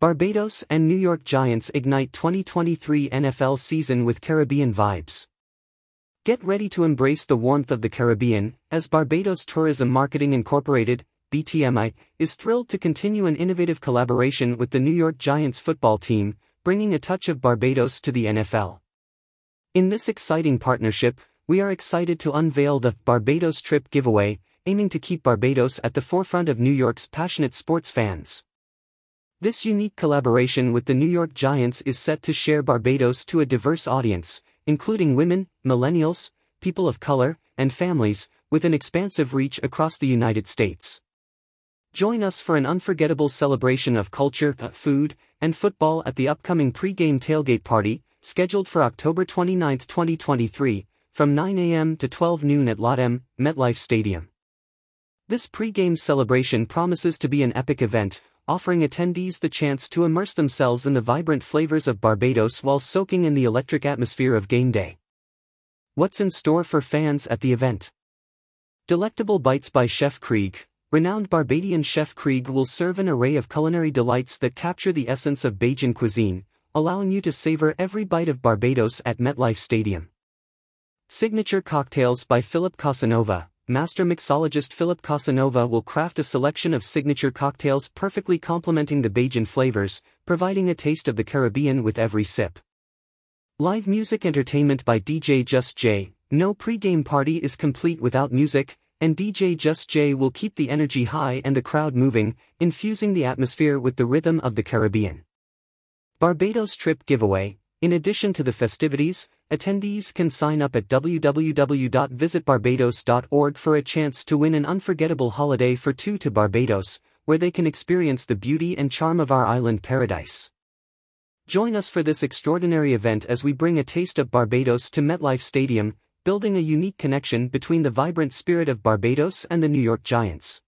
Barbados and New York Giants ignite 2023 NFL season with Caribbean vibes. Get ready to embrace the warmth of the Caribbean, as Barbados Tourism Marketing Incorporated, BTMI, is thrilled to continue an innovative collaboration with the New York Giants football team, bringing a touch of Barbados to the NFL. In this exciting partnership, we are excited to unveil the Barbados Trip giveaway, aiming to keep Barbados at the forefront of New York's passionate sports fans. This unique collaboration with the New York Giants is set to share Barbados to a diverse audience, including women, millennials, people of color, and families, with an expansive reach across the United States. Join us for an unforgettable celebration of culture, uh, food, and football at the upcoming pre-game tailgate party, scheduled for October 29, 2023, from 9 a.m. to 12 noon at Lot M, MetLife Stadium. This pre-game celebration promises to be an epic event, offering attendees the chance to immerse themselves in the vibrant flavors of Barbados while soaking in the electric atmosphere of game day. What's in store for fans at the event? Delectable Bites by Chef Krieg. Renowned Barbadian chef Krieg will serve an array of culinary delights that capture the essence of Bajan cuisine, allowing you to savor every bite of Barbados at MetLife Stadium. Signature Cocktails by Philip Casanova master mixologist Philip Casanova will craft a selection of signature cocktails perfectly complementing the Bajan flavors, providing a taste of the Caribbean with every sip. Live music entertainment by DJ Just J. No pre-game party is complete without music, and DJ Just J will keep the energy high and the crowd moving, infusing the atmosphere with the rhythm of the Caribbean. Barbados Trip Giveaway In addition to the festivities, Attendees can sign up at www.visitbarbados.org for a chance to win an unforgettable holiday for two to Barbados, where they can experience the beauty and charm of our island paradise. Join us for this extraordinary event as we bring a taste of Barbados to MetLife Stadium, building a unique connection between the vibrant spirit of Barbados and the New York Giants.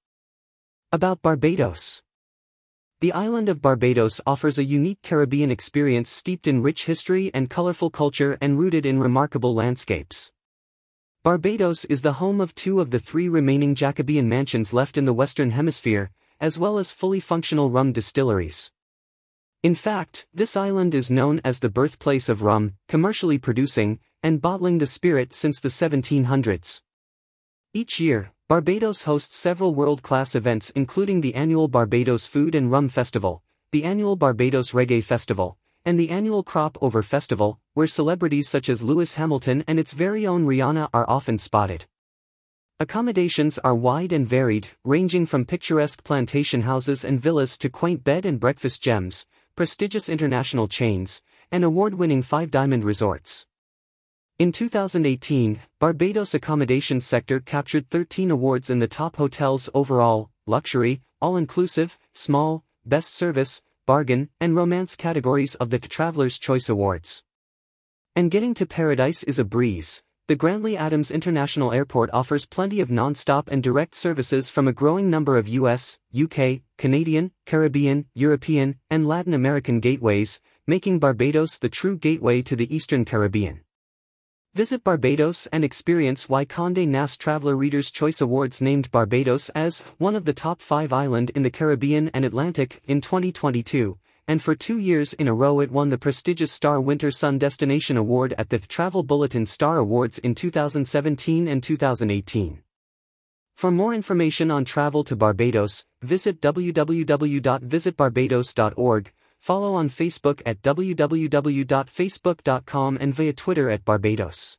About Barbados the island of Barbados offers a unique Caribbean experience steeped in rich history and colorful culture and rooted in remarkable landscapes. Barbados is the home of two of the three remaining Jacobean mansions left in the Western Hemisphere, as well as fully functional rum distilleries. In fact, this island is known as the birthplace of rum, commercially producing and bottling the spirit since the 1700s. Each year, Barbados hosts several world-class events including the annual Barbados Food and Rum Festival, the annual Barbados Reggae Festival, and the annual Crop Over Festival, where celebrities such as Lewis Hamilton and its very own Rihanna are often spotted. Accommodations are wide and varied, ranging from picturesque plantation houses and villas to quaint bed and breakfast gems, prestigious international chains, and award-winning five-diamond resorts. In 2018, Barbados accommodation sector captured 13 awards in the top hotels overall, luxury, all-inclusive, small, best service, bargain, and romance categories of the Traveler's Choice Awards. And getting to paradise is a breeze. The Grantley Adams International Airport offers plenty of non-stop and direct services from a growing number of US, UK, Canadian, Caribbean, European, and Latin American gateways, making Barbados the true gateway to the Eastern Caribbean. Visit Barbados and experience why Condé Nast Traveler Reader's Choice Awards named Barbados as one of the top five island in the Caribbean and Atlantic in 2022, and for two years in a row it won the prestigious Star Winter Sun Destination Award at the Travel Bulletin Star Awards in 2017 and 2018. For more information on travel to Barbados, visit www.visitbarbados.org, Follow on Facebook at www.facebook.com and via Twitter at Barbados.